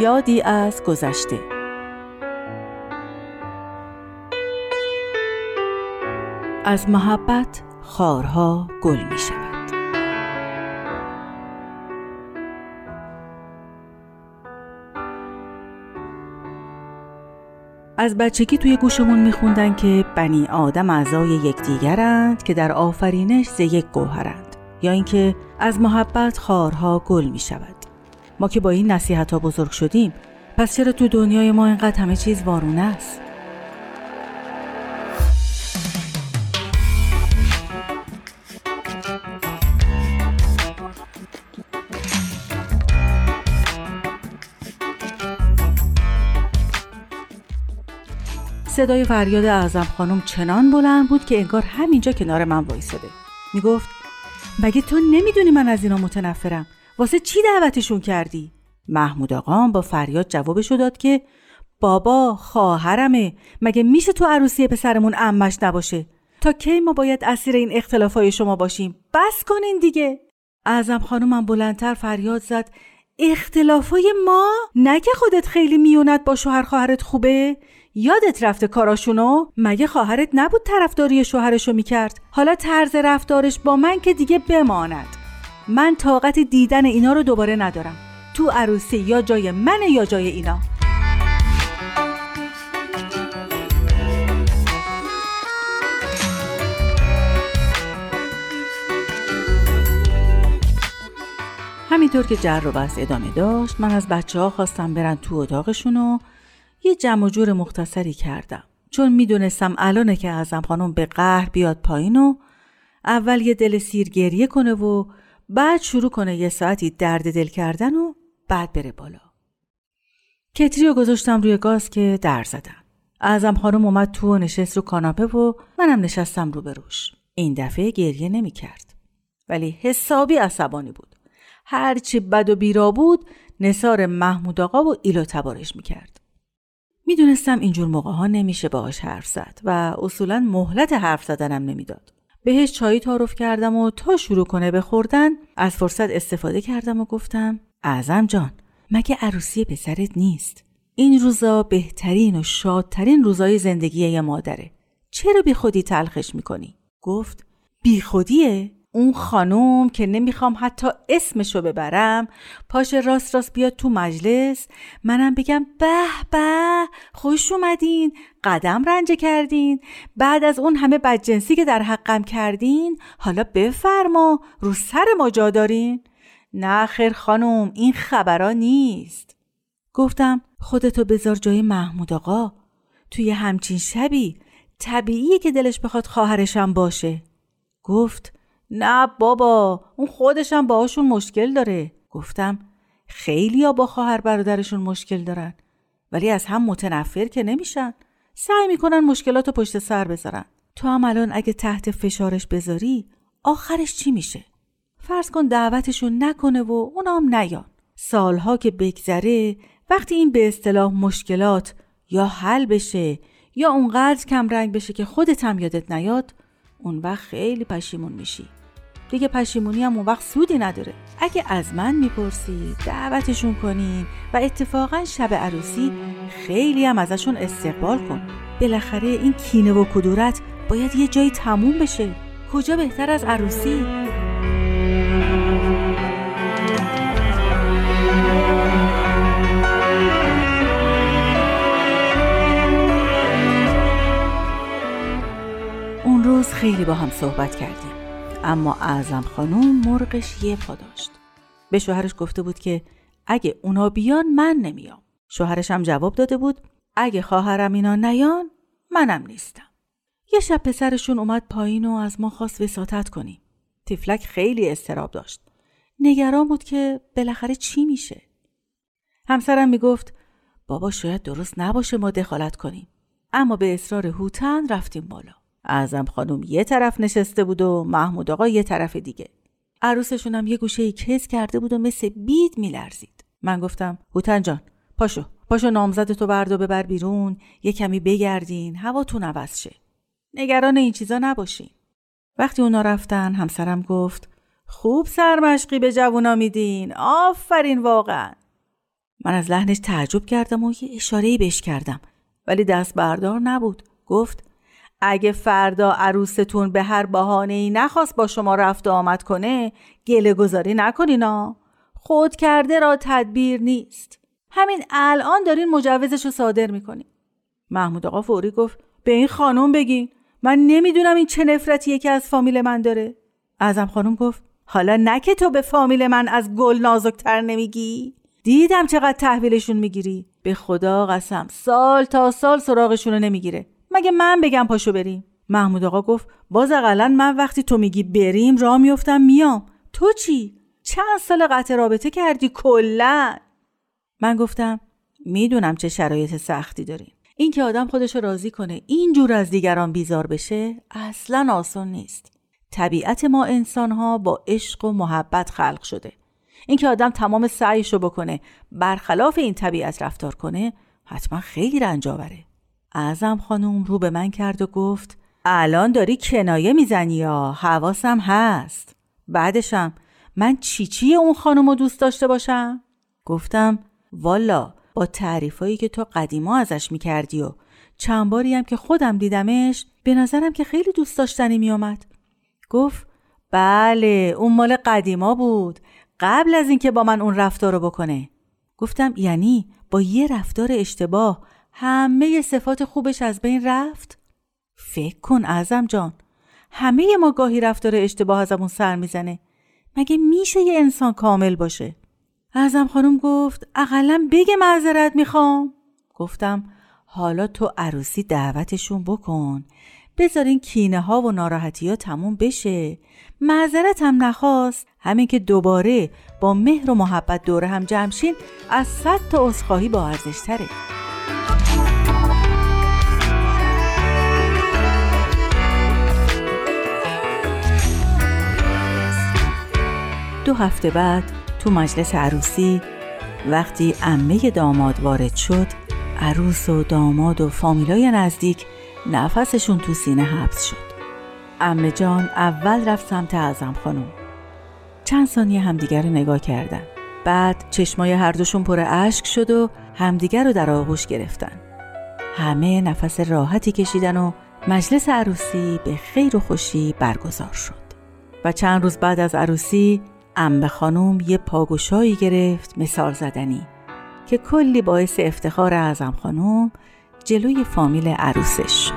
یادی از گذشته. از محبت خارها گل می شود. از بچگی توی گوشمون میخوندن که بنی آدم اعضای یکدیگرند که در آفرینش ز یک گوهرند یا اینکه از محبت خارها گل می شود. ما که با این نصیحت ها بزرگ شدیم پس چرا تو دنیای ما اینقدر همه چیز وارونه است؟ صدای فریاد اعظم خانم چنان بلند بود که انگار همینجا کنار من وایساده می‌گفت مگه تو نمی‌دونی من از اینا متنفرم؟ واسه چی دعوتشون کردی؟ محمود آقام با فریاد جوابشو داد که بابا خواهرمه. مگه میشه تو عروسی پسرمون امش نباشه؟ تا کی ما باید اسیر این اختلافای شما باشیم؟ بس کنین دیگه. اعظم خانومم بلندتر فریاد زد. اختلافای ما؟ نگه خودت خیلی میونت با شوهر خواهرت خوبه. یادت رفته کاراشونو؟ مگه خواهرت نبود طرفداری شوهرشو می‌کرد؟ حالا طرز رفتارش با من که دیگه بماند. من طاقت دیدن اینا رو دوباره ندارم. تو عروسی یا جای من یا جای اینا. همینطور که جر رو ادامه داشت من از بچه ها خواستم برن تو اتاقشون و یه جمع جور مختصری کردم. چون می‌دونستم الانه که ازم خانم به قهر بیاد پایین و اول یه دل سیر گریه کنه و بعد شروع کنه یه ساعتی درد دل کردن و بعد بره بالا. کتری رو گذاشتم روی گاز که در زدم. اعظم خانم اومد تو و نشست رو کاناپه و منم نشستم رو روش این دفعه گریه نمی کرد ولی حسابی عصبانی بود. هرچی بد و بیرا بود نصار محمود آقا و ایلو تبارش می کرد می‌دونستم اینجور موقع ها نمیشه باهاش حرف زد و اصولا مهلت حرف زدنم نمی‌داد. بهش چایی تعارف کردم و تا شروع کنه به خوردن از فرصت استفاده کردم و گفتم اعظم جان مگه عروسی پسرت نیست این روزا بهترین و شادترین روزای زندگی یه مادره چرا بی خودی تلخش می‌کنی؟ گفت بی خودیه؟ اون خانوم که نمی‌خوام حتی اسمشو ببرم پاش راست راست بیاد تو مجلس منم بگم به به خوش اومدین قدم رنجه کردین. بعد از اون همه بدجنسی که در حقم کردین حالا بفرما رو سر ما جا دارین. نه خیر خانم این خبرا نیست. گفتم خودتو بذار جای محمود آقا. توی همچین شبی طبیعیه که دلش بخواد خواهرشم باشه. گفت نه بابا اون خودشم باهاشون مشکل داره. گفتم خیلی با خواهر برادرشون مشکل دارن. ولی از هم متنفر که نمیشن. سعی می‌کنن مشکلات پشت سر بذارن. تو هم الان اگه تحت فشارش بذاری آخرش چی میشه؟ فرض کن دعوتشون نکنه و اونام نیان. سالها که بگذره وقتی این به اصطلاح مشکلات یا حل بشه یا اونقدر کم رنگ بشه که خودت هم یادت نیاد اون وقت خیلی پشیمون میشی. دیگه پشیمونی هم اون وقت سودی نداره. اگه از من می‌پرسی دعوتشون کنیم و اتفاقا شب عروسی خیلی هم ازشون استقبال کن. بالاخره این کینه و کدورت باید یه جایی تموم بشه. کجا بهتر از عروسی؟ اون روز خیلی با هم صحبت کردیم. اما اعظم خانوم مرغش یه پا داشت. به شوهرش گفته بود که اگه اونا بیان من نمیام. شوهرش هم جواب داده بود اگه خواهرم اینا نیان منم نیستم. یه شب پسرشون اومد پایین و از ما خواست وساطت کنیم. تیفلک خیلی استراب داشت. نگران بود که بالاخره چی میشه. همسرم می‌گفت بابا شاید درست نباشه ما دخالت کنیم. اما به اصرار هوتن رفتیم بالا. اعظم خانم یه طرف نشسته بود و محمود آقا یه طرف دیگه. عروسشون هم یه گوشه کس کرده بود و مثل بید میلرزید. من گفتم هوتن جان پاشو پاشو نامزد تو برد و ببر بیرون یه کمی بگردین هواتون عوض شه. نگران این چیزا نباشین. وقتی اونا رفتن همسرم گفت خوب سرمشقی به جوونا میدین آفرین واقعا. من از لحنش تعجب کردم و یه اشارهی بهش کردم ولی دست بردار نبود. گفت اگه فردا عروستون به هر بحانه ای نخواست با شما رفت آمد کنه گله گذاری نکنینا. خود کرده را تدبیر نیست. همین الان دارین مجوزش رو صادر می‌کنین. محمود آقا فوری گفت به این خانم بگین. من نمی‌دونم این چه نفرتیه که از فامیل من داره. ازم خانم گفت حالا نه که تو به فامیل من از گل نازکتر نمیگی. دیدم چقدر تحویلشون می‌گیری. به خدا قسم سال تا سال سراغشون رو نمی‌گیره. مگه من بگم پاشو بریم؟ محمود آقا گفت باز اقلا من وقتی تو میگی بریم را میفتم میام. تو چی؟ چند سال قطع رابطه کردی؟ کلا. من گفتم می‌دونم چه شرایط سختی داریم. این که آدم خودش راضی کنه اینجور از دیگران بیزار بشه اصلا آسان نیست. طبیعت ما انسان ها با عشق و محبت خلق شده. اینکه آدم تمام سعیش رو بکنه برخلاف این طبیعت رفتار کنه حتما خیلی رنج آوره. اعظم خانم رو به من کرد و گفت الان داری کنایه می‌زنی یا؟ حواسم هست. بعدشم من چی چی اون خانم رو دوست داشته باشم؟ گفتم والا با تعریفایی که تو قدیما ازش می‌کردی و چند باری هم که خودم دیدمش به نظرم که خیلی دوست داشتنی میومد گفت بله اون مال قدیما بود. قبل از اینکه با من اون رفتار رو بکنه. گفتم یعنی با یه رفتار اشتباه همه صفات خوبش از بین رفت؟ فکر کن اعظم جان همه ما گاهی رفتار اشتباه ازمون سر می‌زنه. مگه میشه یه انسان کامل باشه؟ اعظم خانم گفت اقلا بگه معذرت می‌خوام. گفتم حالا تو عروسی دعوتشون بکن. بذارین کینه ها و ناراحتی ها تموم بشه. معذرت هم نخواست. همین که دوباره با مهر و محبت دوره هم جمشین از صد تا عذرخواهی با ارزش دو هفته بعد تو مجلس عروسی وقتی امه داماد وارد شد عروس و داماد و فامیلای نزدیک نفسشون تو سینه حبس شد. امه جان اول رفت سمت اعظم خانم. چند ثانیه همدیگر رو نگاه کردن. بعد چشمای هر دوشون پر اشک شد و همدیگر رو در آغوش گرفتن. همه نفس راحتی کشیدن و مجلس عروسی به خیر و خوشی برگزار شد. و چند روز بعد از عروسی امه خانم یه پاگوشایی گرفت مثال زدنی که کلی باعث افتخار اعظم خانم جلوی فامیل عروسش